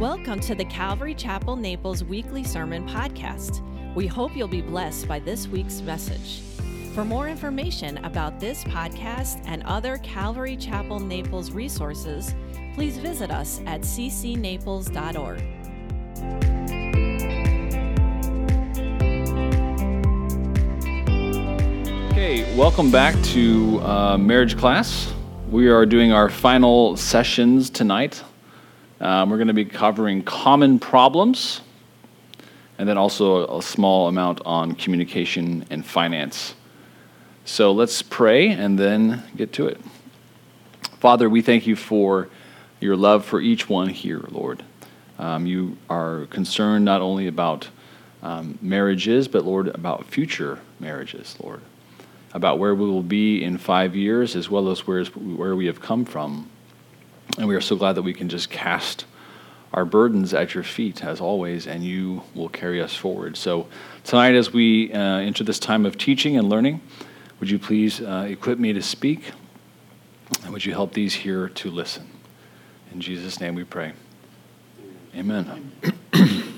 Welcome to the Calvary Chapel Naples weekly sermon podcast. We hope you'll be blessed by this week's message. For more information about this podcast and other Calvary Chapel Naples resources, please visit us at ccnaples.org. Okay, welcome back to uh, marriage class. We are doing our final sessions tonight. Um, we're going to be covering common problems and then also a small amount on communication and finance. So let's pray and then get to it. Father, we thank you for your love for each one here, Lord. Um, you are concerned not only about um, marriages, but Lord, about future marriages, Lord, about where we will be in five years as well as where, where we have come from. And we are so glad that we can just cast our burdens at your feet, as always, and you will carry us forward. So, tonight, as we uh, enter this time of teaching and learning, would you please uh, equip me to speak? And would you help these here to listen? In Jesus' name we pray. Amen.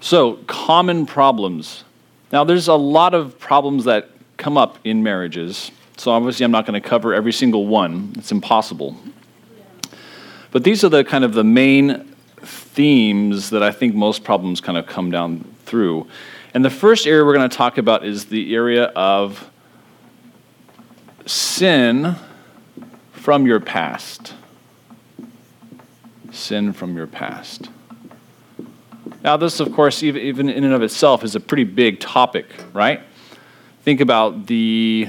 so, common problems. Now, there's a lot of problems that come up in marriages. So, obviously, I'm not going to cover every single one, it's impossible. But these are the kind of the main themes that I think most problems kind of come down through. And the first area we're going to talk about is the area of sin from your past. Sin from your past. Now, this, of course, even, in and of itself, is a pretty big topic, right? Think about the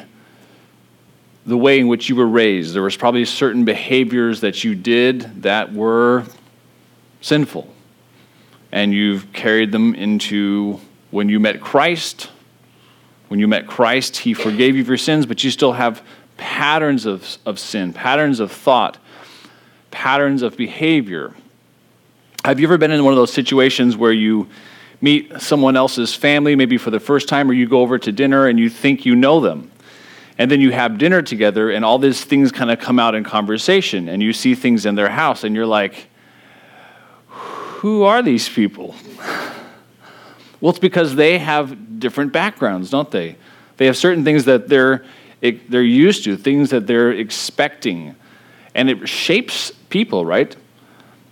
the way in which you were raised. There was probably certain behaviors that you did that were sinful. And you've carried them into when you met Christ. When you met Christ, He forgave you for your sins, but you still have patterns of, of sin, patterns of thought, patterns of behavior. Have you ever been in one of those situations where you meet someone else's family, maybe for the first time, or you go over to dinner and you think you know them? And then you have dinner together, and all these things kind of come out in conversation, and you see things in their house, and you're like, who are these people? well, it's because they have different backgrounds, don't they? They have certain things that they're, they're used to, things that they're expecting, and it shapes people, right?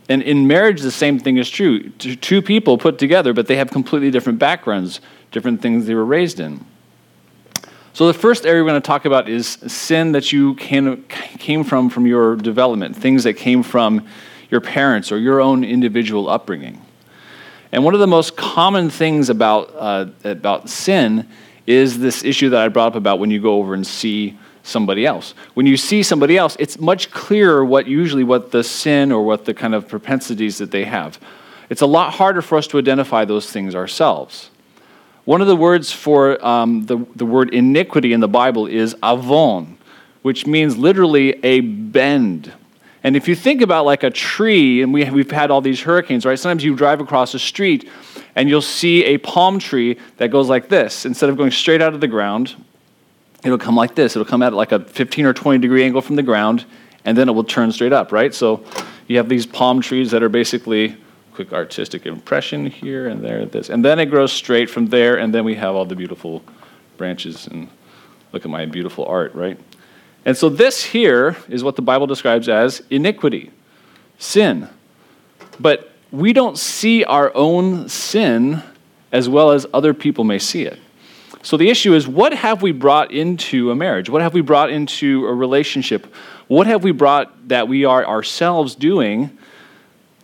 And in marriage, the same thing is true. Two people put together, but they have completely different backgrounds, different things they were raised in. So, the first area we're going to talk about is sin that you can, came from from your development, things that came from your parents or your own individual upbringing. And one of the most common things about, uh, about sin is this issue that I brought up about when you go over and see somebody else. When you see somebody else, it's much clearer what usually what the sin or what the kind of propensities that they have. It's a lot harder for us to identify those things ourselves. One of the words for um, the, the word iniquity in the Bible is avon, which means literally a bend. And if you think about like a tree, and we, we've had all these hurricanes, right? Sometimes you drive across a street and you'll see a palm tree that goes like this. Instead of going straight out of the ground, it'll come like this. It'll come at like a 15 or 20 degree angle from the ground, and then it will turn straight up, right? So you have these palm trees that are basically quick artistic impression here and there, this. And then it grows straight from there, and then we have all the beautiful branches. And look at my beautiful art, right? And so this here is what the Bible describes as iniquity, sin. But we don't see our own sin as well as other people may see it. So the issue is what have we brought into a marriage? What have we brought into a relationship? What have we brought that we are ourselves doing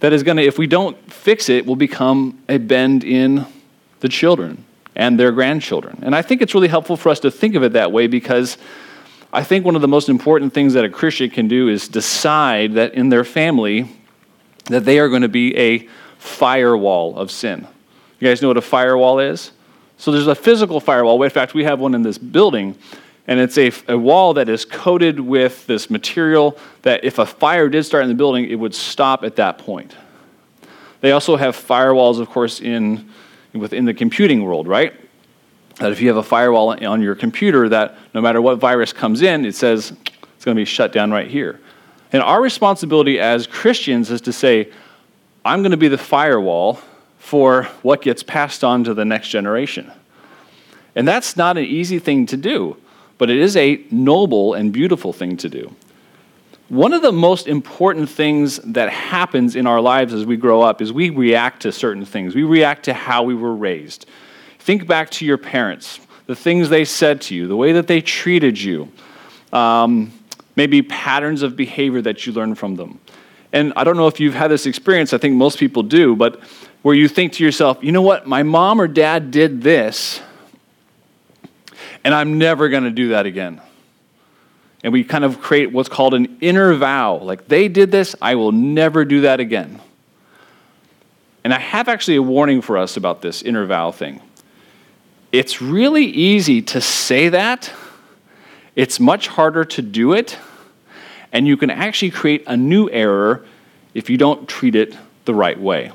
that is going to, if we don't fix it, will become a bend in the children and their grandchildren. And I think it's really helpful for us to think of it that way because I think one of the most important things that a Christian can do is decide that in their family that they are going to be a firewall of sin. You guys know what a firewall is? So there's a physical firewall. In fact, we have one in this building and it's a, a wall that is coated with this material that if a fire did start in the building, it would stop at that point. They also have firewalls, of course, in, within the computing world, right? That if you have a firewall on your computer, that no matter what virus comes in, it says it's going to be shut down right here. And our responsibility as Christians is to say, I'm going to be the firewall for what gets passed on to the next generation. And that's not an easy thing to do, but it is a noble and beautiful thing to do. One of the most important things that happens in our lives as we grow up is we react to certain things. We react to how we were raised. Think back to your parents, the things they said to you, the way that they treated you, um, maybe patterns of behavior that you learned from them. And I don't know if you've had this experience, I think most people do, but where you think to yourself, you know what, my mom or dad did this, and I'm never going to do that again. And we kind of create what's called an inner vow. Like, they did this, I will never do that again. And I have actually a warning for us about this inner vow thing. It's really easy to say that, it's much harder to do it, and you can actually create a new error if you don't treat it the right way.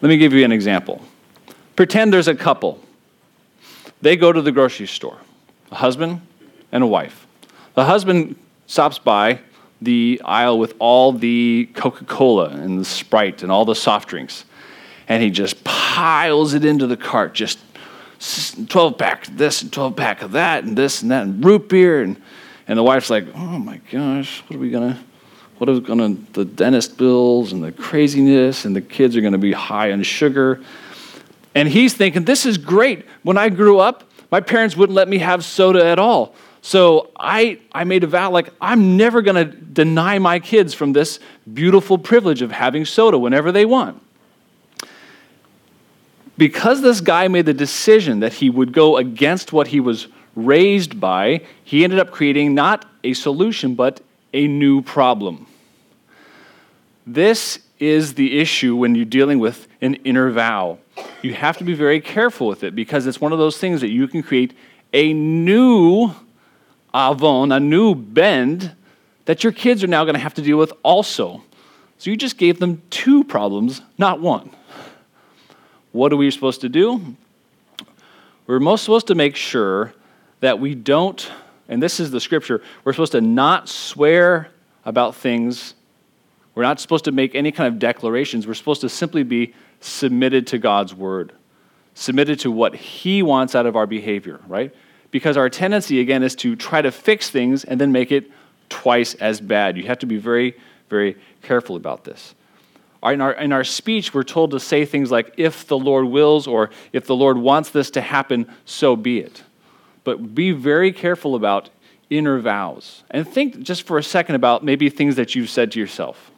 Let me give you an example. Pretend there's a couple they go to the grocery store, a husband and a wife. The husband stops by the aisle with all the Coca Cola and the Sprite and all the soft drinks, and he just piles it into the cart, just 12 pack of this and 12 pack of that and this and that and root beer. And, and the wife's like, oh my gosh, what are we to, what are to, the dentist bills and the craziness, and the kids are to be high on sugar. And he's thinking, this is great. When I grew up, my parents wouldn't let me have soda at all. So I, I made a vow like, I'm never going to deny my kids from this beautiful privilege of having soda whenever they want. Because this guy made the decision that he would go against what he was raised by, he ended up creating not a solution, but a new problem. This is the issue when you're dealing with an inner vow you have to be very careful with it because it's one of those things that you can create a new avon, a new bend that your kids are now going to have to deal with also. So you just gave them two problems, not one. What are we supposed to do? We're most supposed to make sure that we don't, and this is the scripture, we're supposed to not swear about things. We're not supposed to make any kind of declarations. We're supposed to simply be submitted to God's word, submitted to what He wants out of our behavior, right? Because our tendency, again, is to try to fix things and then make it twice as bad. You have to be very, very careful about this. In our, in our speech, we're told to say things like, if the Lord wills, or if the Lord wants this to happen, so be it. But be very careful about inner vows. And think just for a second about maybe things that you've said to yourself.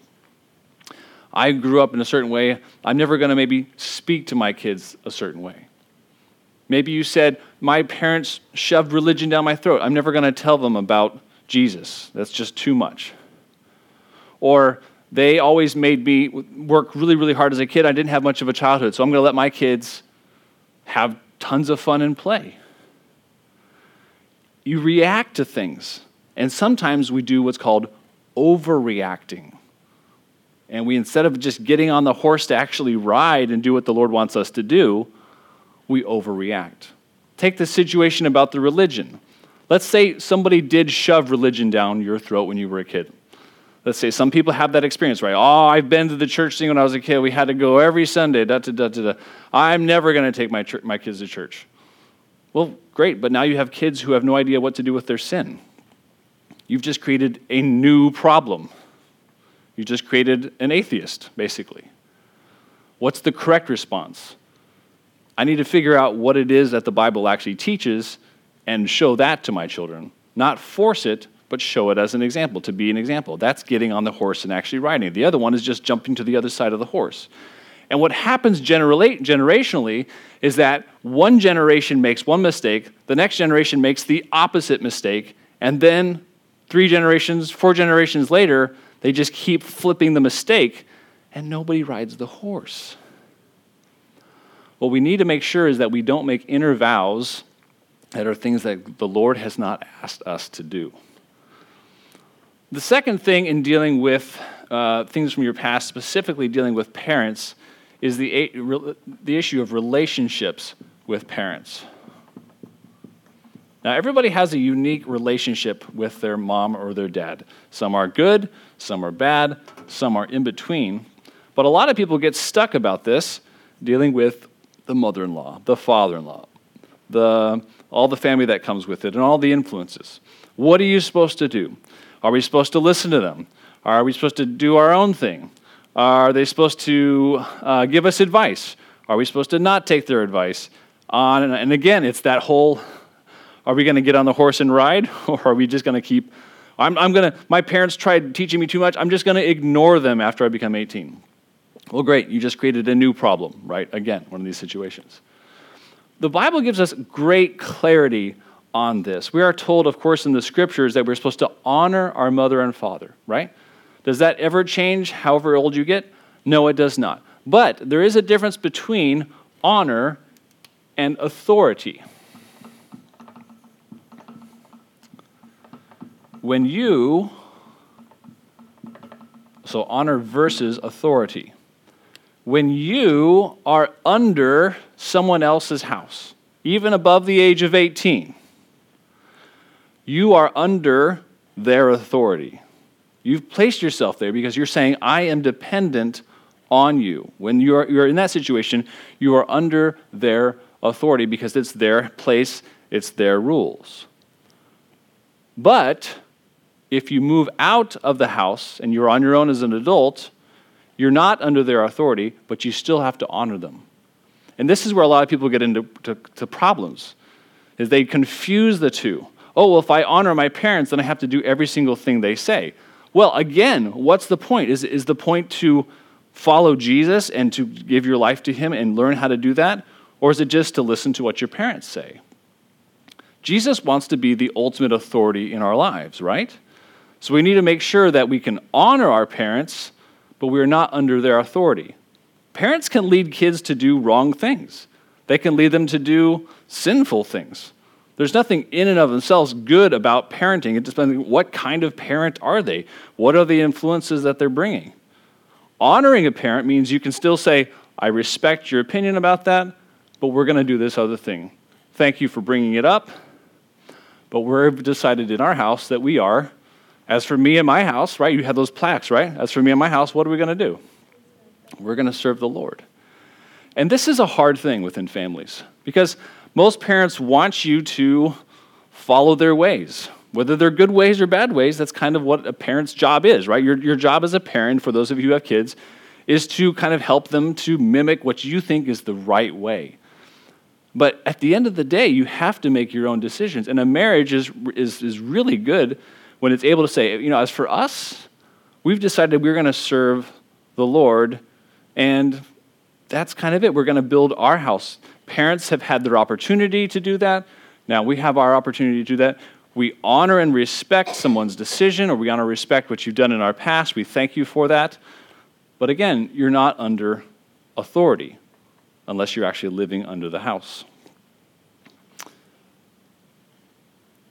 I grew up in a certain way. I'm never going to maybe speak to my kids a certain way. Maybe you said, My parents shoved religion down my throat. I'm never going to tell them about Jesus. That's just too much. Or they always made me work really, really hard as a kid. I didn't have much of a childhood, so I'm going to let my kids have tons of fun and play. You react to things, and sometimes we do what's called overreacting. And we, instead of just getting on the horse to actually ride and do what the Lord wants us to do, we overreact. Take the situation about the religion. Let's say somebody did shove religion down your throat when you were a kid. Let's say some people have that experience, right? Oh, I've been to the church thing when I was a kid. We had to go every Sunday. Da, da, da, da, da. I'm never going to take my, my kids to church. Well, great, but now you have kids who have no idea what to do with their sin. You've just created a new problem. You just created an atheist, basically. What's the correct response? I need to figure out what it is that the Bible actually teaches and show that to my children. Not force it, but show it as an example, to be an example. That's getting on the horse and actually riding. The other one is just jumping to the other side of the horse. And what happens generationally is that one generation makes one mistake, the next generation makes the opposite mistake, and then three generations, four generations later, they just keep flipping the mistake, and nobody rides the horse. What we need to make sure is that we don't make inner vows that are things that the Lord has not asked us to do. The second thing in dealing with uh, things from your past, specifically dealing with parents, is the, the issue of relationships with parents. Now, everybody has a unique relationship with their mom or their dad. Some are good, some are bad, some are in between. But a lot of people get stuck about this, dealing with the mother in law, the father in law, the, all the family that comes with it, and all the influences. What are you supposed to do? Are we supposed to listen to them? Are we supposed to do our own thing? Are they supposed to uh, give us advice? Are we supposed to not take their advice? On and, again, it's that whole are we going to get on the horse and ride, or are we just going to keep? I'm, I'm going to, my parents tried teaching me too much. I'm just going to ignore them after I become 18. Well, great. You just created a new problem, right? Again, one of these situations. The Bible gives us great clarity on this. We are told, of course, in the scriptures that we're supposed to honor our mother and father, right? Does that ever change however old you get? No, it does not. But there is a difference between honor and authority. When you, so honor versus authority, when you are under someone else's house, even above the age of 18, you are under their authority. You've placed yourself there because you're saying, I am dependent on you. When you're, you're in that situation, you are under their authority because it's their place, it's their rules. But if you move out of the house and you're on your own as an adult, you're not under their authority, but you still have to honor them. And this is where a lot of people get into to, to problems, is they confuse the two. Oh, well, if I honor my parents, then I have to do every single thing they say. Well, again, what's the point? Is, is the point to follow Jesus and to give your life to Him and learn how to do that? Or is it just to listen to what your parents say? Jesus wants to be the ultimate authority in our lives, right? So we need to make sure that we can honor our parents, but we are not under their authority. Parents can lead kids to do wrong things, they can lead them to do sinful things. There's nothing in and of themselves good about parenting. It depends what kind of parent are they? What are the influences that they're bringing? Honoring a parent means you can still say, I respect your opinion about that, but we're going to do this other thing. Thank you for bringing it up, but we've decided in our house that we are. As for me and my house, right? You had those plaques, right? As for me and my house, what are we going to do? We're going to serve the Lord. And this is a hard thing within families because most parents want you to follow their ways. Whether they're good ways or bad ways, that's kind of what a parent's job is, right? Your, your job as a parent, for those of you who have kids, is to kind of help them to mimic what you think is the right way. But at the end of the day, you have to make your own decisions. And a marriage is, is, is really good when it's able to say, you know, as for us, we've decided we're going to serve the Lord, and that's kind of it. We're going to build our house Parents have had their opportunity to do that. Now we have our opportunity to do that. We honor and respect someone's decision, or we honor and respect what you've done in our past. We thank you for that. But again, you're not under authority unless you're actually living under the house.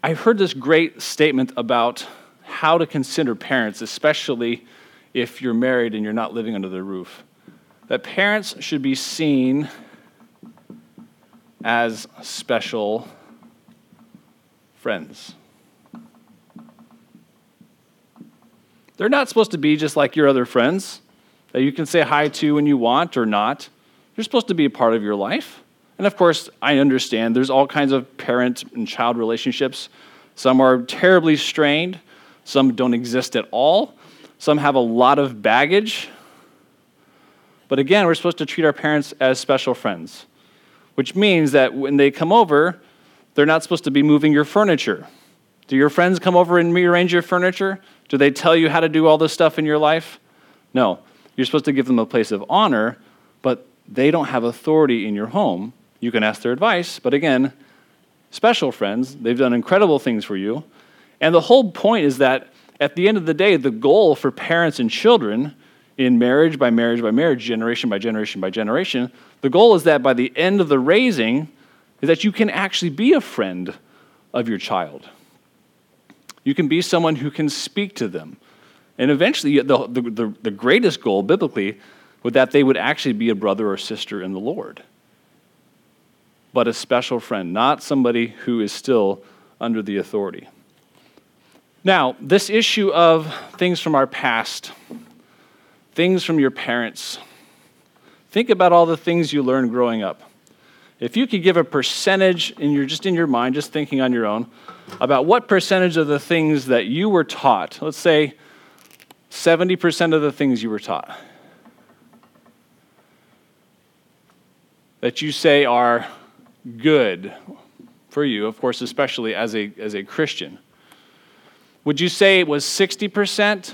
I've heard this great statement about how to consider parents, especially if you're married and you're not living under the roof. That parents should be seen as special friends. They're not supposed to be just like your other friends that you can say hi to when you want or not. They're supposed to be a part of your life. And of course, I understand there's all kinds of parent and child relationships. Some are terribly strained, some don't exist at all, some have a lot of baggage. But again, we're supposed to treat our parents as special friends which means that when they come over, they're not supposed to be moving your furniture. Do your friends come over and rearrange your furniture? Do they tell you how to do all this stuff in your life? No. You're supposed to give them a place of honor, but they don't have authority in your home. You can ask their advice, but again, special friends, they've done incredible things for you. And the whole point is that at the end of the day, the goal for parents and children in marriage by marriage by marriage, generation by generation by generation, the goal is that by the end of the raising, is that you can actually be a friend of your child. You can be someone who can speak to them. And eventually, the, the, the greatest goal biblically would that they would actually be a brother or sister in the Lord. But a special friend, not somebody who is still under the authority. Now, this issue of things from our past things from your parents. Think about all the things you learned growing up. If you could give a percentage, and you're just in your mind, just thinking on your own, about what percentage of the things that you were taught, let's say 70% of the things you were taught, that you say are good for you, of course, especially as a, as a Christian. Would you say it was 60%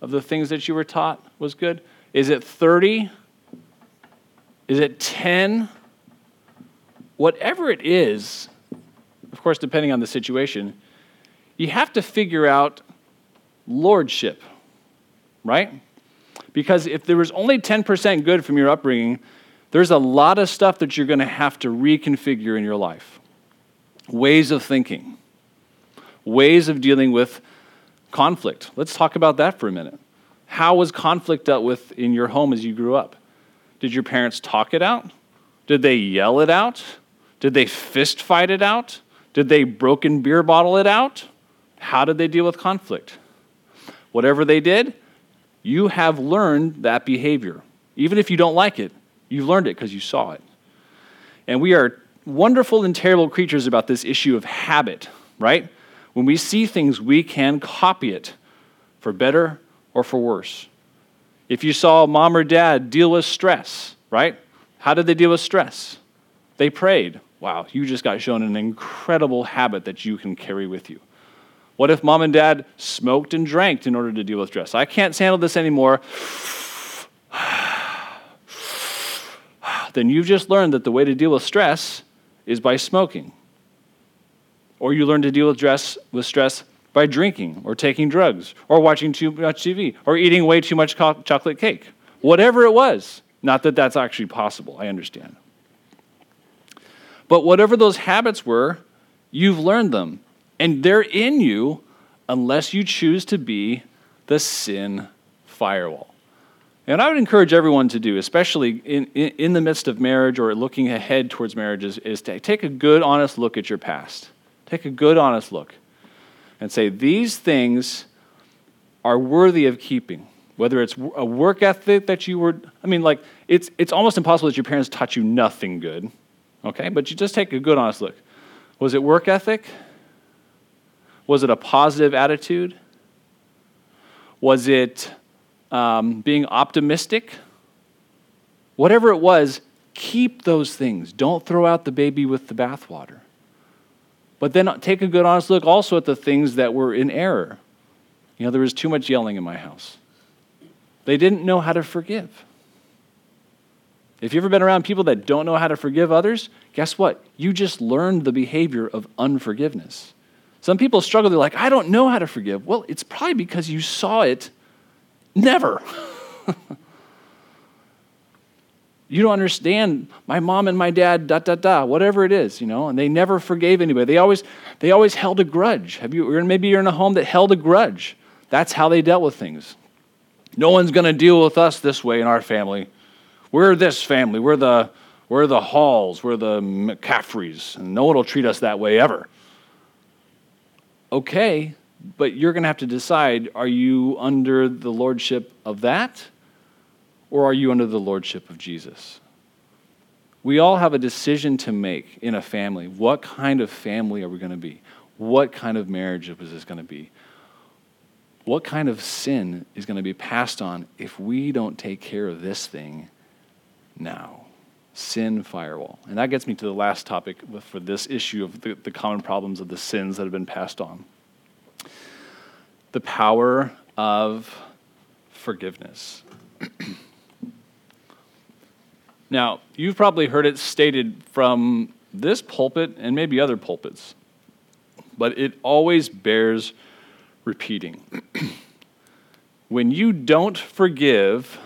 of the things that you were taught was good? Is it 30? Is it 10? Whatever it is, of course, depending on the situation, you have to figure out lordship, right? Because if there was only 10% good from your upbringing, there's a lot of stuff that you're going to have to reconfigure in your life. Ways of thinking, ways of dealing with conflict. Let's talk about that for a minute. How was conflict dealt with in your home as you grew up? Did your parents talk it out? Did they yell it out? Did they fist fight it out? Did they broken beer bottle it out? How did they deal with conflict? Whatever they did, you have learned that behavior. Even if you don't like it, You've learned it because you saw it. And we are wonderful and terrible creatures about this issue of habit, right? When we see things, we can copy it for better or for worse. If you saw mom or dad deal with stress, right? How did they deal with stress? They prayed. Wow, you just got shown an incredible habit that you can carry with you. What if mom and dad smoked and drank in order to deal with stress? I can't handle this anymore then you've just learned that the way to deal with stress is by smoking. Or you learn to deal with, stress, with stress by drinking or taking drugs or watching too much TV or eating way too much co- chocolate cake. Whatever it was. Not that that's actually possible, I understand. But whatever those habits were, you've learned them. And they're in you unless you choose to be the sin firewall. And I would encourage everyone to do, especially in, in, in, the midst of marriage or looking ahead towards marriage, is, is to take a good, honest look at your past. Take a good, honest look and say, these things are worthy of keeping. Whether it's a work ethic that you were, I mean, like, it's, it's almost impossible that your parents taught you nothing good, okay? But you just take a good, honest look. Was it work ethic? Was it a positive attitude? Was it um, being optimistic, whatever it was, keep those things. Don't throw out the baby with the bathwater. But then take a good, honest look also at the things that were in error. You know, there was too much yelling in my house. They didn't know how to forgive. If you've ever been around people that don't know how to forgive others, guess what? You just learned the behavior of unforgiveness. Some people struggle, they're like, I don't know how to forgive. Well, it's probably because you saw it Never. you don't understand. My mom and my dad da da da whatever it is you know and they never forgave anybody. They always they always held a grudge. Have you maybe you're in a home that held a grudge. That's how they dealt with things. No one's going to deal with us this way in our family. We're this family. We're the we're the halls. We're the mccaffreys. And no one will treat us that way ever. Okay but you're going to have to decide are you under the lordship of that or are you under the lordship of Jesus? We all have a decision to make in a family. What kind of family are we going to be? What kind of marriage is this going to be? What kind of sin is going to be passed on if we don't take care of this thing now? Sin firewall. And that gets me to the last topic for this issue of the, the common problems of the sins that have been passed on the power of forgiveness. now, you've probably heard it stated from this pulpit and maybe other pulpits, but it always bears repeating. when you don't forgive,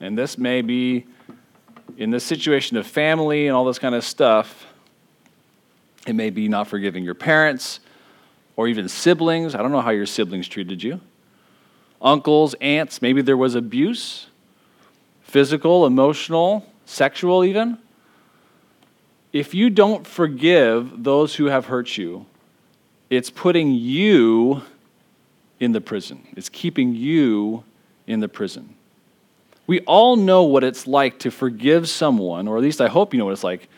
and this may be in the situation of family and all this kind of stuff, it may be not forgiving your parents, or even siblings. I don't know how your siblings treated you. Uncles, aunts, maybe there was abuse, physical, emotional, sexual, even. If you don't forgive those who have hurt you, it's putting you in the prison. It's keeping you in the prison. We all know what it's like to forgive someone, or at least I hope you know what it's like,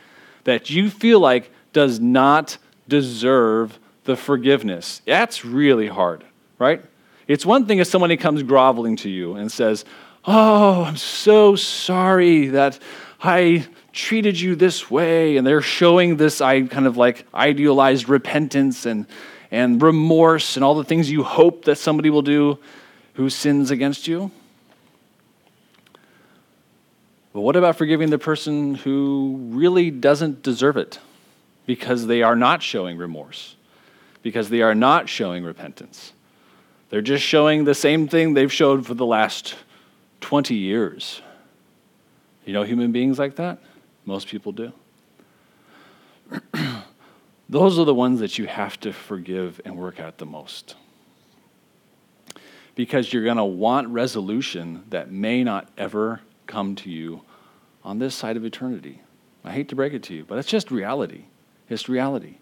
that you feel like does not deserve the forgiveness. That's really hard, right? It's one thing if somebody comes groveling to you and says, Oh, I'm so sorry that I treated you this way. And they're showing this I kind of like idealized repentance and, and remorse and all the things you hope that somebody will do who sins against you. But what about forgiving the person who really doesn't deserve it because they are not showing remorse, because they are not showing repentance? They're just showing the same thing they've showed for the last 20 years. You know human beings like that? Most people do. Those are the ones that you have to forgive and work at the most. Because you're going to want resolution that may not ever come to you on this side of eternity. I hate to break it to you, but it's just reality. It's reality.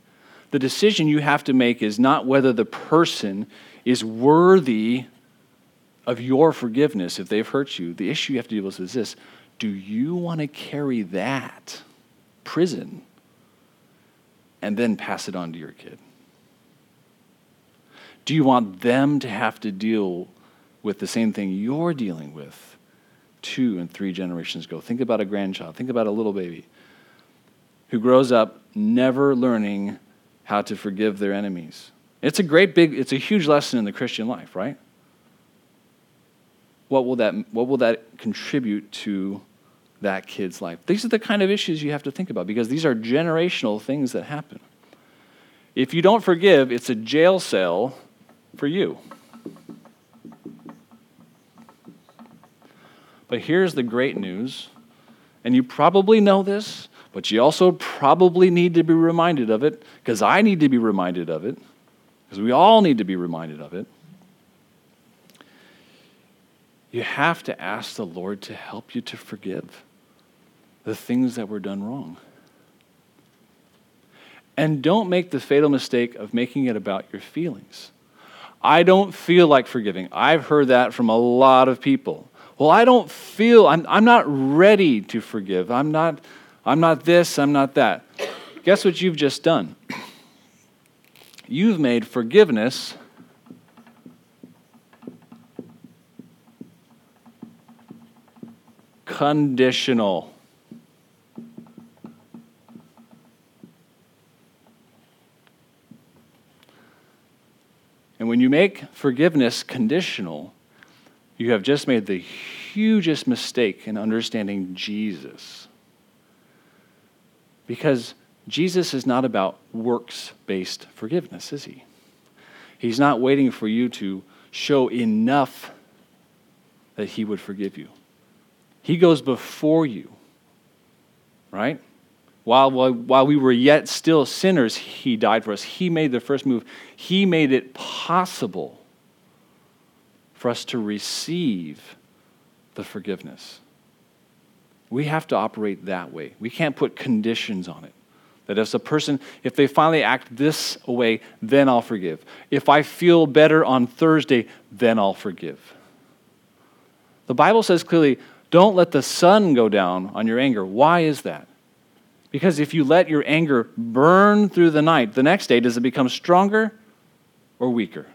The decision you have to make is not whether the person is worthy of your forgiveness if they've hurt you. The issue you have to deal with is this do you want to carry that prison and then pass it on to your kid? Do you want them to have to deal with the same thing you're dealing with two and three generations ago? Think about a grandchild, think about a little baby who grows up never learning how to forgive their enemies. It's a great big, it's a huge lesson in the Christian life, right? What will that, what will that contribute to that kid's life? These are the kind of issues you have to think about because these are generational things that happen. If you don't forgive, it's a jail cell for you. But here's the great news, and you probably know this, but you also probably need to be reminded of it because I need to be reminded of it, because we all need to be reminded of it. You have to ask the Lord to help you to forgive the things that were done wrong. And don't make the fatal mistake of making it about your feelings. I don't feel like forgiving. I've heard that from a lot of people. Well, I don't feel, I'm, I'm not ready to forgive. I'm not, I'm not this, I'm not that. Guess what you've just done? You've made forgiveness conditional. And when you make forgiveness conditional, you have just made the hugest mistake in understanding Jesus. Because Jesus is not about works based forgiveness, is he? He's not waiting for you to show enough that he would forgive you. He goes before you, right? While, while, we were yet still sinners, He died for us. He made the first move. He made it possible for us to receive the forgiveness. We have to operate that way. We can't put conditions on it. That if a person, if they finally act this way, then I'll forgive. If I feel better on Thursday, then I'll forgive. The Bible says clearly, don't let the sun go down on your anger. Why is that? Because if you let your anger burn through the night, the next day, does it become stronger or weaker?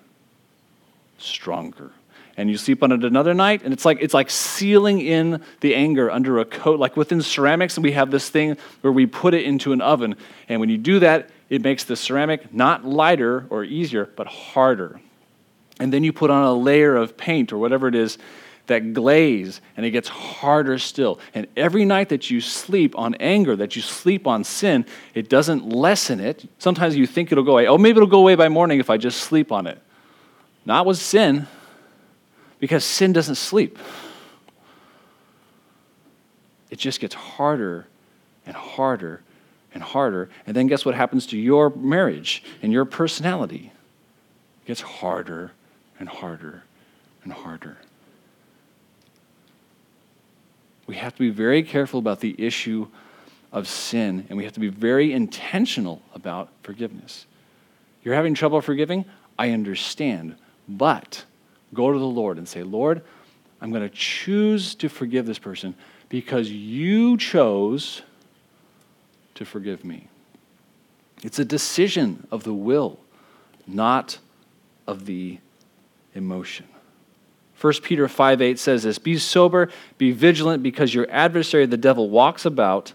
Stronger. And you sleep on it another night, and it's like it's like sealing in the anger under a coat. Like within ceramics, And we have this thing where we put it into an oven. And when you do that, it makes the ceramic not lighter or easier, but harder. And then you put on a layer of paint or whatever it is that glaze and it gets harder still. And every night that you sleep on anger, that you sleep on sin, it doesn't lessen it. Sometimes you think it'll go away. Oh, maybe it'll go away by morning if I just sleep on it. Not with sin, because sin doesn't sleep. It just gets harder and harder and harder. And then guess what happens to your marriage and your personality? It gets harder and harder and harder we have to be very careful about the issue of sin, and we have to be very intentional about forgiveness. You're having trouble forgiving? I understand. But go to the Lord and say, Lord, I'm going to choose to forgive this person because you chose to forgive me. It's a decision of the will, not of the emotion. 1 Peter 5 8 says this Be sober, be vigilant, because your adversary, the devil, walks about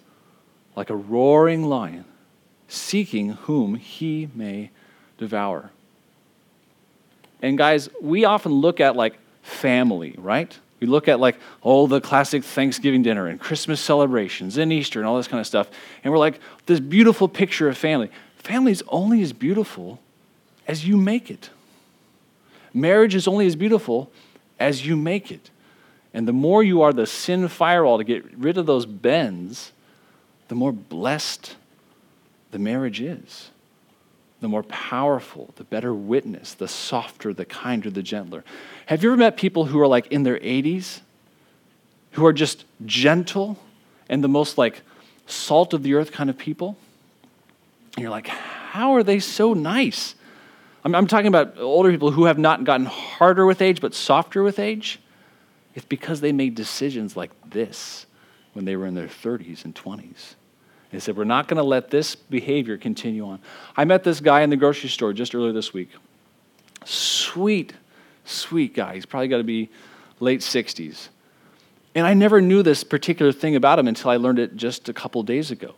like a roaring lion, seeking whom he may devour. And guys, we often look at like family, right? We look at like all the classic Thanksgiving dinner and Christmas celebrations and Easter and all this kind of stuff. And we're like, this beautiful picture of family. Family is only as beautiful as you make it. Marriage is only as beautiful as you make it. And the more you are the sin firewall to get rid of those bends, the more blessed the marriage is. The more powerful, the better witness, the softer, the kinder, the gentler. Have you ever met people who are like in their 80s, who are just gentle and the most like salt of the earth kind of people? And you're like, how are they so nice? I'm, I'm talking about older people who have not gotten harder with age, but softer with age. It's because they made decisions like this when they were in their 30s and 20s. They said, We're not going to let this behavior continue on. I met this guy in the grocery store just earlier this week. Sweet, sweet guy. He's probably got to be late 60s. And I never knew this particular thing about him until I learned it just a couple days ago.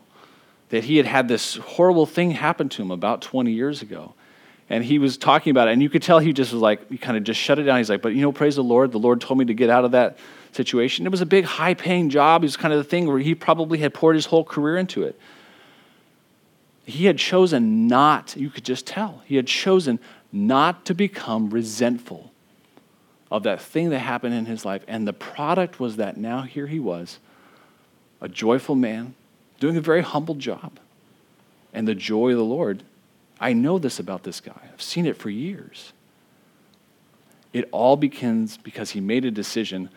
That he had had this horrible thing happen to him about 20 years ago and he was talking about it, and you could tell he just was like, he kind of just shut it down. He's like, but you know, praise the Lord, the Lord told me to get out of that situation. It was a big, high paying job. It was kind of the thing where he probably had poured his whole career into it. He had chosen not, you could just tell, he had chosen not to become resentful of that thing that happened in his life. And the product was that now here he was, a joyful man, doing a very humble job. And the joy of the Lord I know this about this guy. I've seen it for years. It all begins because he made a decision.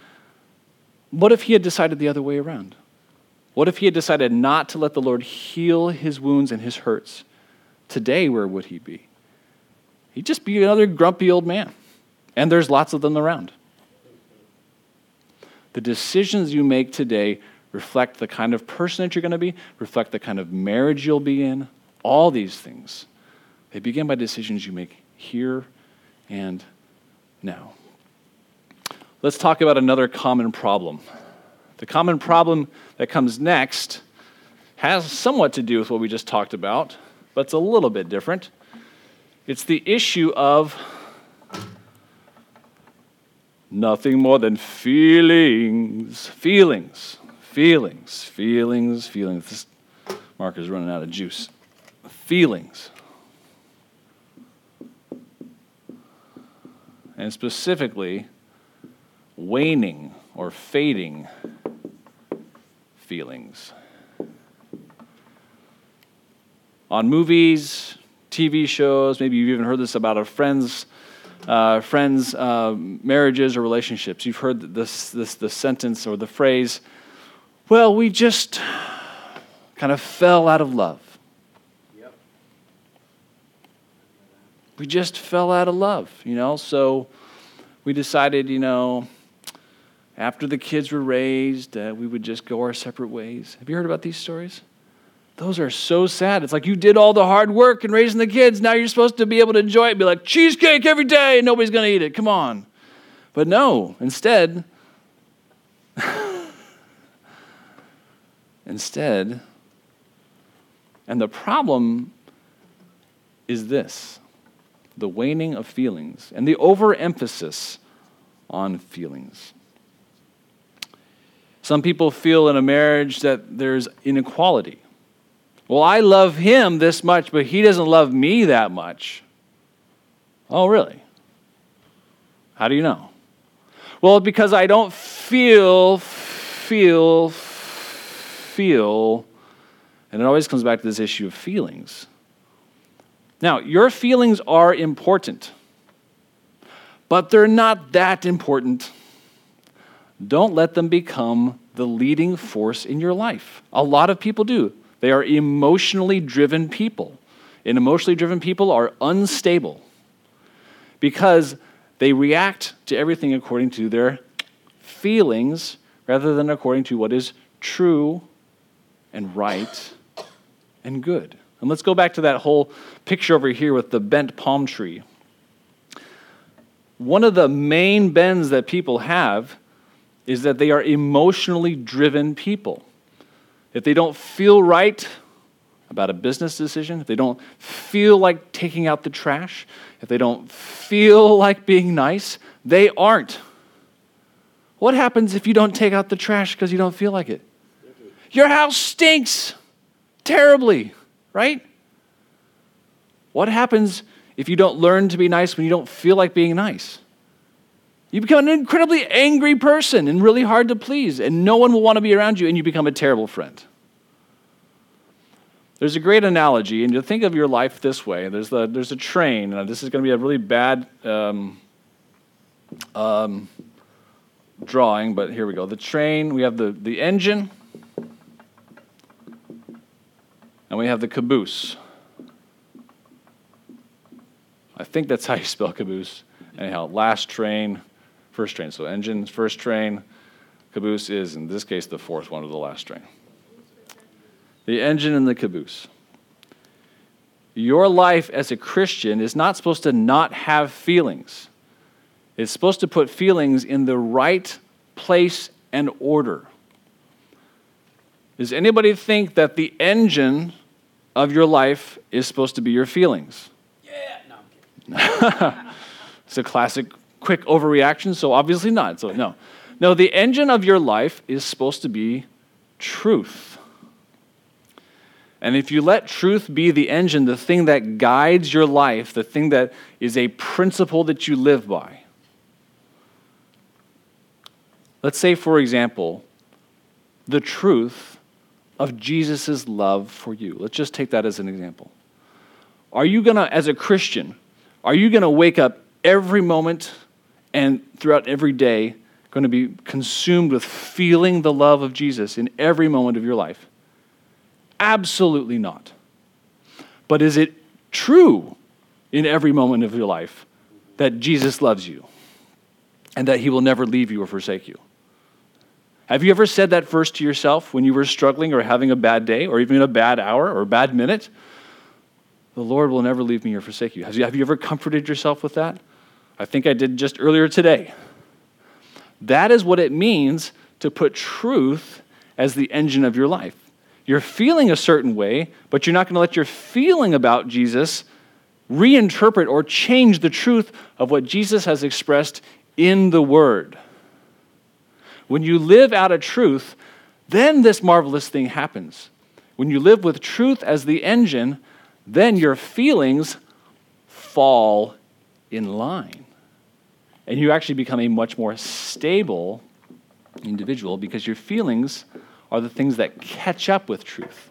What if he had decided the other way around? What if he had decided not to let the Lord heal his wounds and his hurts? Today, where would he be? He'd just be another grumpy old man. And there's lots of them around. The decisions you make today reflect the kind of person that you're going to be, reflect the kind of marriage you'll be in, all these things. They begin by decisions you make here and now. Let's talk about another common problem. The common problem that comes next has somewhat to do with what we just talked about, but it's a little bit different. It's the issue of nothing more than feelings. Feelings. Feelings. Feelings. Feelings. This marker's running out of juice. Feelings. and specifically waning or fading feelings. On movies, TV shows, maybe you've even heard this about a friend's uh, friends' uh, marriages or relationships. You've heard this, this the sentence or the phrase, "Well, we just kind of fell out of love." we just fell out of love, you know? So we decided, you know, after the kids were raised, uh, we would just go our separate ways. Have you heard about these stories? Those are so sad. It's like you did all the hard work in raising the kids. Now you're supposed to be able to enjoy it, be like, cheesecake every day, and nobody's going to eat it. Come on. But no, instead, instead, and the problem is this the waning of feelings and the overemphasis on feelings. Some people feel in a marriage that there's inequality. Well, I love him this much, but he doesn't love me that much. Oh, really? How do you know? Well, because I don't feel, feel, feel, and it always comes back to this issue of feelings. Now, your feelings are important, but they're not that important. Don't let them become the leading force in your life. A lot of people do. They are emotionally driven people. And emotionally driven people are unstable because They react to everything according to their feelings rather than according to what is true and right and good. And let's go back to that whole picture over here with the bent palm tree. One of the main bends that people have is that they are emotionally driven people. If they don't feel right about a business decision, if they don't feel like taking out the trash, if they don't feel like being nice, they aren't. What happens if you don't take out the trash because you don't feel like it? Your house stinks terribly right? What happens if you don't learn to be nice when you don't feel like being nice? You become an incredibly angry person and really hard to please, and no one will want to be around you, and you become a terrible friend. There's a great analogy, and you think of your life this way. There's, the, there's a train, and this is going to be a really bad um, um, drawing, but here we go. The train, we have the, the engine, and we have the caboose. I think that's how you spell caboose. Anyhow, last train, first train. So engine, first train. Caboose is, in this case, the fourth one of the last train. The engine and the caboose. Your life as a Christian is not supposed to not have feelings. It's supposed to put feelings in the right place and order. Does anybody think that the engine of your life is supposed to be your feelings. Yeah, no, I'm kidding. it's a classic quick overreaction, so obviously not. So, no. No, the engine of your life is supposed to be truth. And if you let truth be the engine, the thing that guides your life, the thing that is a principle that you live by, let's say, for example, the truth of Jesus' love for you. Let's just take that as an example. Are you going to, as a Christian, are you going to wake up every moment and throughout every day going to be consumed with feeling the love of Jesus in every moment of your life? Absolutely not. But is it true in every moment of your life that Jesus loves you and that he will never leave you or forsake you? Have you ever said that verse to yourself when you were struggling or having a bad day or even a bad hour or a bad minute? The Lord will never leave me or forsake you. Have you, have you ever comforted yourself with that? I think I did just earlier today. That is what it means to put truth as the engine of your life. You're feeling a certain way, but you're not going to let your feeling about Jesus reinterpret or change the truth of what Jesus has expressed in the Word. When you live out of truth, then this marvelous thing happens. When you live with truth as the engine, then your feelings fall in line. And you actually become a much more stable individual because your feelings are the things that catch up with truth.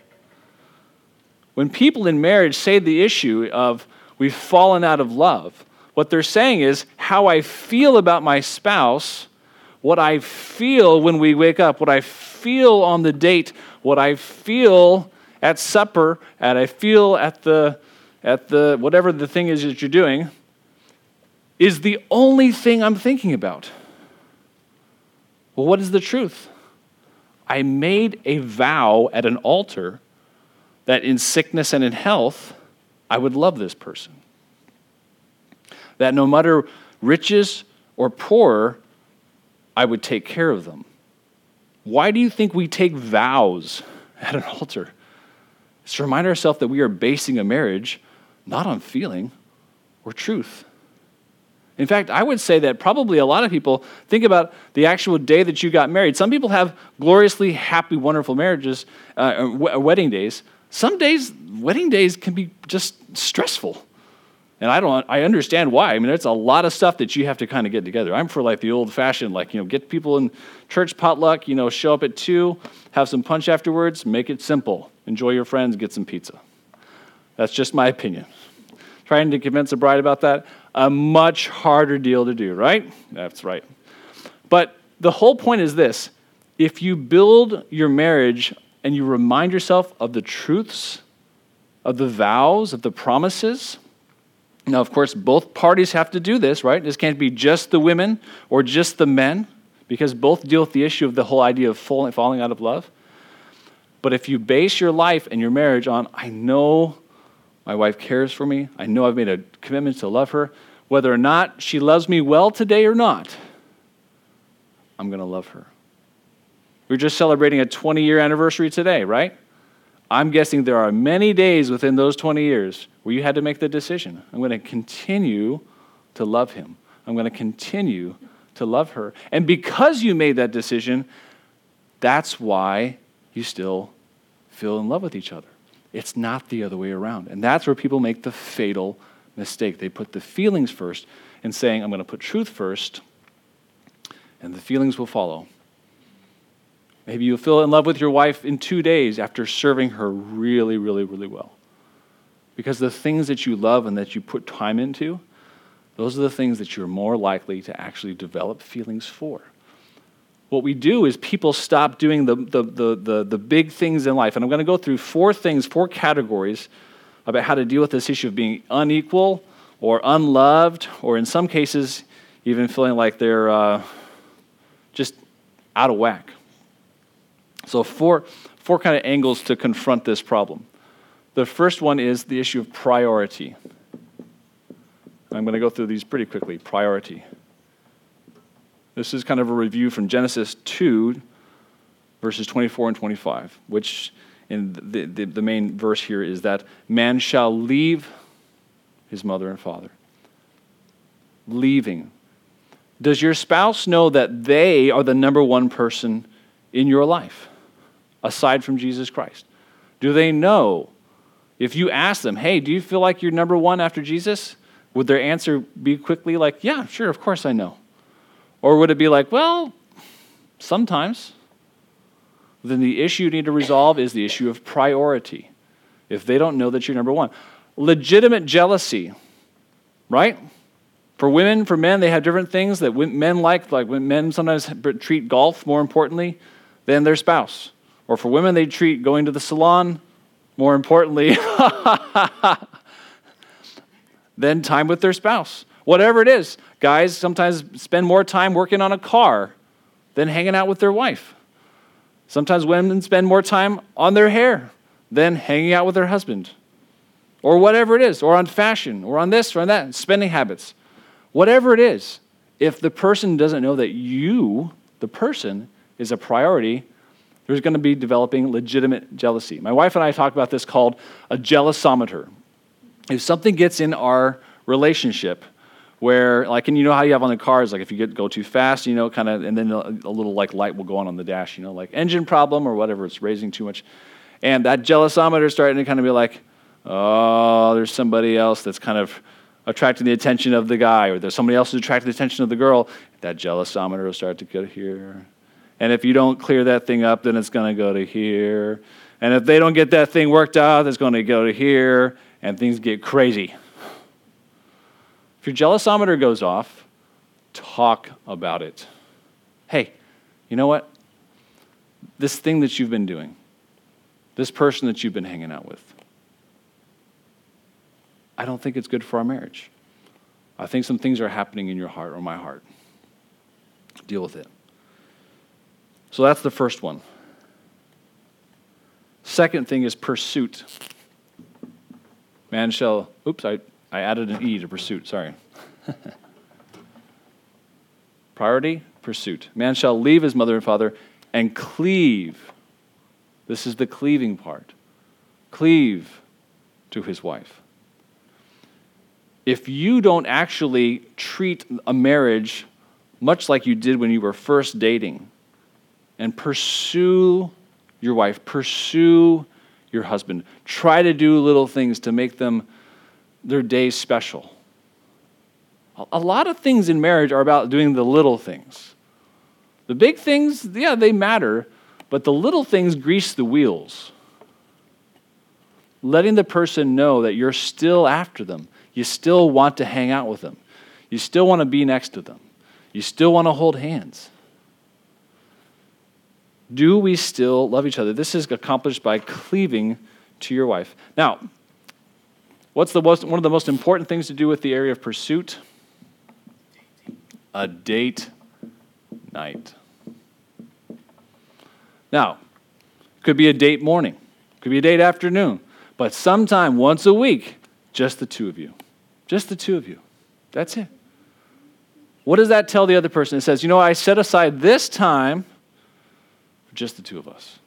When people in marriage say the issue of we've fallen out of love, what they're saying is how I feel about my spouse what I feel when we wake up, what I feel on the date, what I feel at supper, and I feel at the at the whatever the thing is that you're doing is the only thing I'm thinking about. Well, what is the truth? I made a vow at an altar that in sickness and in health, I would love this person. That no matter riches or poor, I would take care of them. Why do you think we take vows at an altar? It's to remind ourselves that we are basing a marriage not on feeling or truth. In fact, I would say that probably a lot of people think about the actual day that you got married. Some people have gloriously happy, wonderful marriages, uh, wedding days. Some days, wedding days can be just stressful. And I don't, I understand why. I mean, it's a lot of stuff that you have to kind of get together. I'm for like the old fashioned, like, you know, get people in church potluck, you know, show up at two, have some punch afterwards, make it simple. Enjoy your friends, get some pizza. That's just my opinion. Trying to convince a bride about that, a much harder deal to do, right? That's right. But the whole point is this if you build your marriage and you remind yourself of the truths, of the vows, of the promises, Now, of course, both parties have to do this, right? This can't be just the women or just the men, because both deal with the issue of the whole idea of falling out of love. But if you base your life and your marriage on, I know my wife cares for me, I know I've made a commitment to love her, whether or not she loves me well today or not, I'm going to love her. We're just celebrating a 20 year anniversary today, right? I'm guessing there are many days within those 20 years where you had to make the decision. I'm going to continue to love him. I'm going to continue to love her. And because you made that decision, that's why you still feel in love with each other. It's not the other way around. And that's where people make the fatal mistake. They put the feelings first and saying, I'm going to put truth first, and the feelings will follow. Maybe you'll feel in love with your wife in two days after serving her really, really, really well. Because the things that you love and that you put time into, those are the things that you're more likely to actually develop feelings for. What we do is people stop doing the, the, the, the, the big things in life. And I'm going to go through four things, four categories about how to deal with this issue of being unequal or unloved, or in some cases, even feeling like they're uh, just out of whack. So, four, four kind of angles to confront this problem. The first one is the issue of priority. I'm going to go through these pretty quickly. Priority. This is kind of a review from Genesis 2, verses 24 and 25, which in the, the, the, main verse here is that man shall leave his mother and father. Leaving. Does your spouse know that they are the number one person in your life? aside from Jesus Christ? Do they know? If you ask them, hey, do you feel like you're number one after Jesus? Would their answer be quickly like, yeah, sure, of course I know? Or would it be like, well, sometimes? Then the issue you need to resolve is the issue of priority. If they don't know that you're number one, legitimate jealousy, right? For women, for men, they have different things that men like. Like men sometimes treat golf more importantly than their spouse. Or for women, they treat going to the salon, more importantly, than time with their spouse. Whatever it is, guys sometimes spend more time working on a car than hanging out with their wife. Sometimes women spend more time on their hair than hanging out with their husband. Or whatever it is, or on fashion, or on this, or on that, spending habits. Whatever it is, if the person doesn't know that you, the person, is a priority, there's going to be developing legitimate jealousy. My wife and I talk about this called a jealousometer. If something gets in our relationship, where like and you know how you have on the cars like if you get go too fast you know kind of and then a, a, little like light will go on on the dash you know like engine problem or whatever it's raising too much and that jealousometer is starting to kind of be like oh there's somebody else that's kind of attracting the attention of the guy or there's somebody else who's attracting the attention of the girl that jealousometer will start to go here and if you don't clear that thing up, then it's going to go to here. And if they don't get that thing worked out, it's going to go to here, and things get crazy. If your jealousometer goes off, talk about it. Hey, you know what? This thing that you've been doing, this person that you've been hanging out with, I don't think it's good for our marriage. I think some things are happening in your heart or my heart. Deal with it. So that's the first one. Second thing is pursuit. Man shall, oops, I, I added an E to pursuit, sorry. Priority, pursuit. Man shall leave his mother and father and cleave. This is the cleaving part. Cleave to his wife. If you don't actually treat a marriage much like you did when you were first dating, and pursue your wife, pursue your husband. Try to do little things to make them their day special. A lot of things in marriage are about doing the little things. The big things, yeah, they matter, but the little things grease the wheels. Letting the person know that you're still after them. You still want to hang out with them. You still want to be next to them. You still want to hold hands. Do we still love each other? This is accomplished by cleaving to your wife. Now, What's the most, one of the most important things to do with the area of pursuit? A date night. Now, could be a date morning, could be a date afternoon, but sometime once a week, just the two of you. Just the two of you. That's it. What does that tell the other person? It says, you know, I set aside this time for just the two of us.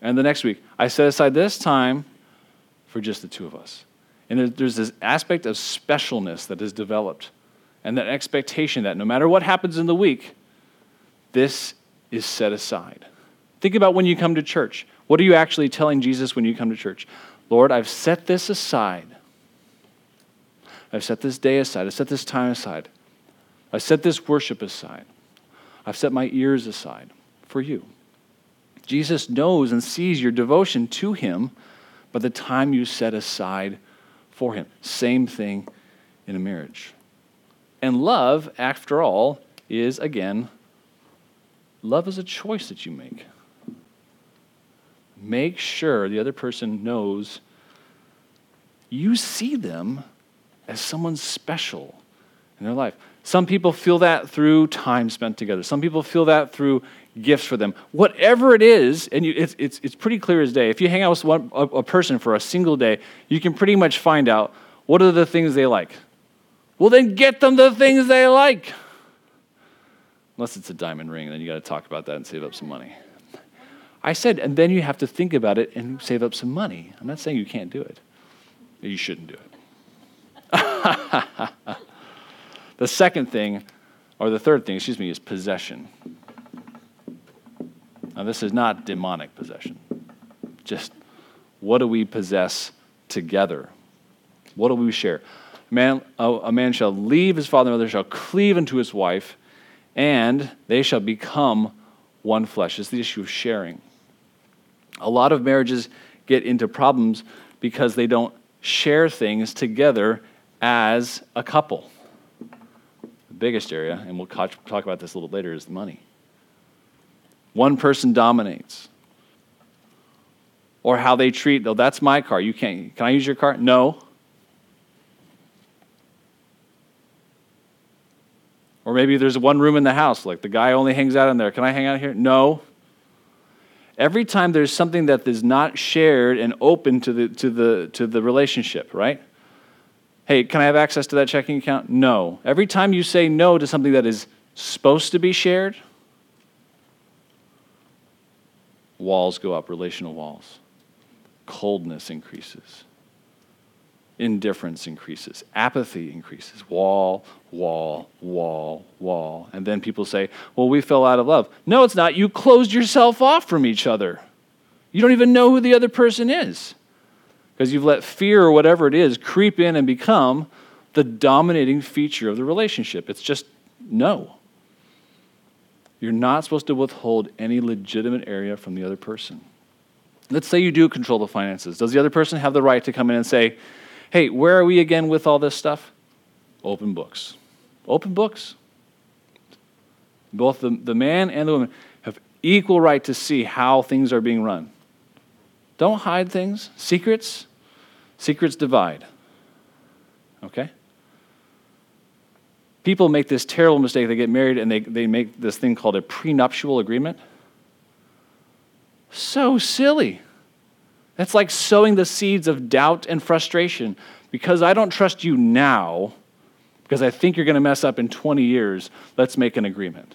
And the next week, I set aside this time for just the two of us. And there's this aspect of specialness that is developed, and that expectation that no matter what happens in the week, this is set aside. Think about when you come to church. What are you actually telling Jesus when you come to church? Lord, I've set this aside. I've set this day aside. I've set this time aside. I've set this worship aside. I've set my ears aside for you. Jesus knows and sees your devotion to him by the time you set aside for him. Same thing in a marriage. And love, after all, is again, love is a choice that you make. Make sure the other person knows you see them as someone special in their life. Some people feel that through time spent together. Some people feel that through gifts for them. Whatever it is, and you, it's, it's, it's pretty clear as day. If you hang out with one, a, a person for a single day, you can pretty much find out what are the things they like. Well, then get them the things they like. Unless it's a diamond ring, then you got to talk about that and save up some money. I said, and then you have to think about it and save up some money. I'm not saying you can't do it. You shouldn't do it. the second thing, or the third thing, excuse me, is possession. Now, this is not demonic possession. Just what do we possess together? What do we share? Man, a, man shall leave his father and mother, shall cleave unto his wife, and they shall become one flesh. It's the issue of sharing. A lot of marriages get into problems because they don't share things together as a couple. The biggest area, and we'll talk about this a little later, is money. One person dominates. Or how they treat, oh, that's my car. You can't, can I use your car? No. Or maybe there's one room in the house, like the guy only hangs out in there. Can I hang out here? No. Every time there's something that is not shared and open to the, to the, to the relationship, right? Hey, can I have access to that checking account? No. Every time you say no to something that is supposed to be shared, walls go up, relational walls. Coldness increases. Indifference increases. Apathy increases. Wall, wall, wall, wall. And then people say, well, we fell out of love. No, it's not. You closed yourself off from each other. You don't even know who the other person is because you've let fear or whatever it is creep in and become the dominating feature of the relationship. It's just no. You're not supposed to withhold any legitimate area from the other person. Let's say you do control the finances. Does the other person have the right to come in and say, hey, where are we again with all this stuff? Open books. Open books. Both the, the man and the woman have equal right to see how things are being run. Don't hide things. Secrets, secrets divide. Okay? People make this terrible mistake. They get married and they, they make this thing called a prenuptial agreement. So silly. That's like sowing the seeds of doubt and frustration. Because I don't trust you now, because I think you're going to mess up in 20 years, let's make an agreement.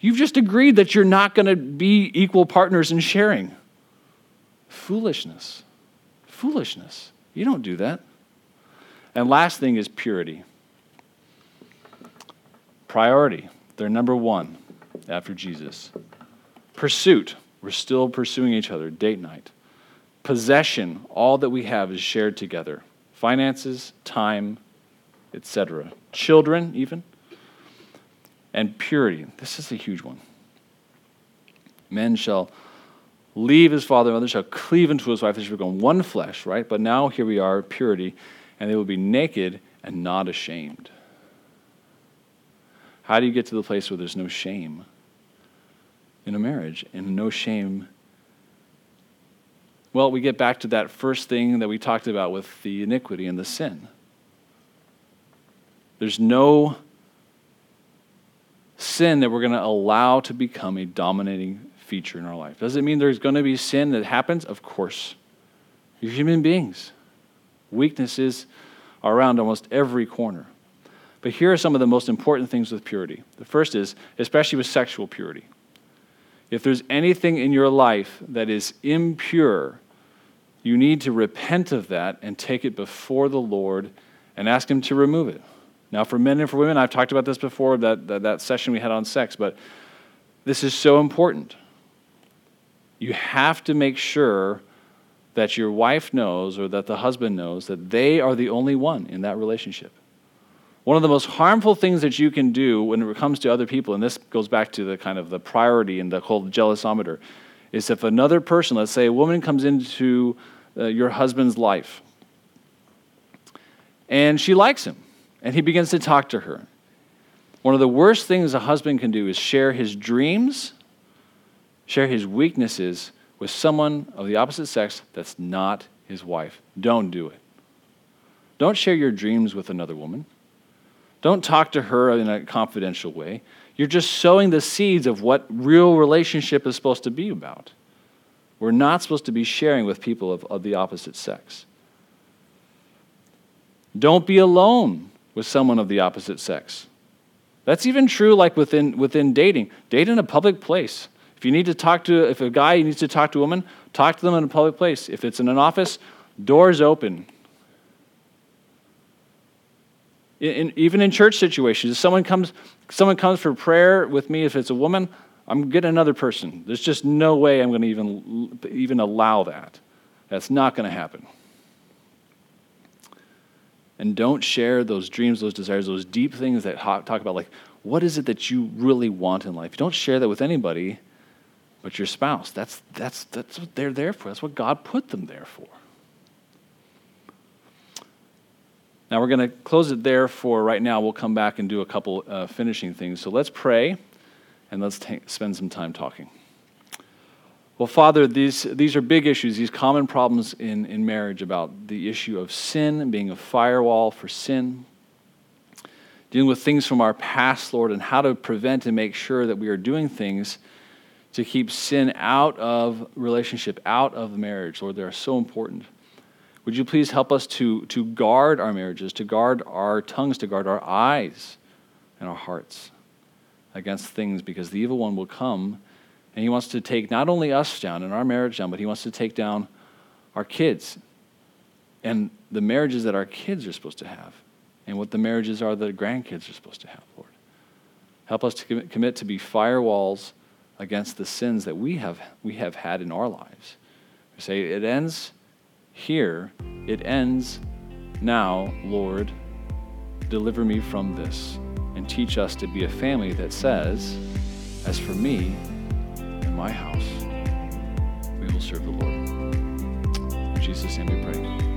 You've just agreed that you're not going to be equal partners in sharing. Foolishness. Foolishness. You don't do that. And last thing is purity. Priority, they're number one after Jesus. Pursuit, we're still pursuing each other, date night. Possession, all that we have is shared together. Finances, time, etc. Children, even. And purity, this is a huge one. Men shall leave his father and mother, shall cleave unto his wife, they shall become one flesh, right? But now here we are, purity, and they will be naked and not ashamed. How do you get to the place where there's no shame in a marriage and no shame Well, we get back to that first thing that we talked about with the iniquity and the sin. There's no sin that we're going to allow to become a dominating feature in our life. Does it mean there's going to be sin that happens? Of course. You're human beings. Weaknesses are around almost every corner. But here are some of the most important things with purity. The first is, especially with sexual purity, if there's anything in your life that is impure, you need to repent of that and take it before the Lord and ask Him to remove it. Now, for men and for women, I've talked about this before, that, that, that session we had on sex, but this is so important. You have to make sure that your wife knows or that the husband knows that they are the only one in that relationship. One of the most harmful things that you can do when it comes to other people, and this goes back to the kind of the priority and the whole jealousometer, is if another person, let's say a woman comes into uh, your husband's life and she likes him and he begins to talk to her. One of the worst things a husband can do is share his dreams, share his weaknesses with someone of the opposite sex that's not his wife. Don't do it. Don't share your dreams with another woman. Don't talk to her in a confidential way. You're just sowing the seeds of what real relationship is supposed to be about. We're not supposed to be sharing with people of, of the opposite sex. Don't be alone with someone of the opposite sex. That's even true like within, within dating. Date in a public place. If you need to talk to, if a guy needs to talk to a woman, talk to them in a public place. If it's in an office, doors open. In, even in church situations, if someone comes, someone comes for prayer with me, if it's a woman, I'm getting another person. There's just no way I'm going to even, even allow that. That's not going to happen. And don't share those dreams, those desires, those deep things that talk about, like, what is it that you really want in life? Don't share that with anybody but your spouse. That's, that's, that's what they're there for. That's what God put them there for. Now, we're going to close it there for right now. We'll come back and do a couple uh, finishing things. So let's pray and let's t- spend some time talking. Well, Father, these, these are big issues, these common problems in, in marriage about the issue of sin, being a firewall for sin, dealing with things from our past, Lord, and how to prevent and make sure that we are doing things to keep sin out of relationship, out of marriage. Lord, they are so important. Would you please help us to, to guard our marriages, to guard our tongues, to guard our eyes and our hearts against things because the evil one will come and he wants to take not only us down and our marriage down, but he wants to take down our kids and the marriages that our kids are supposed to have and what the marriages are that grandkids are supposed to have, Lord. Help us to commit to be firewalls against the sins that we have, we have had in our lives. We say it ends here it ends now, Lord, deliver me from this and teach us to be a family that says, As for me and my house, we will serve the Lord. In Jesus' name we pray.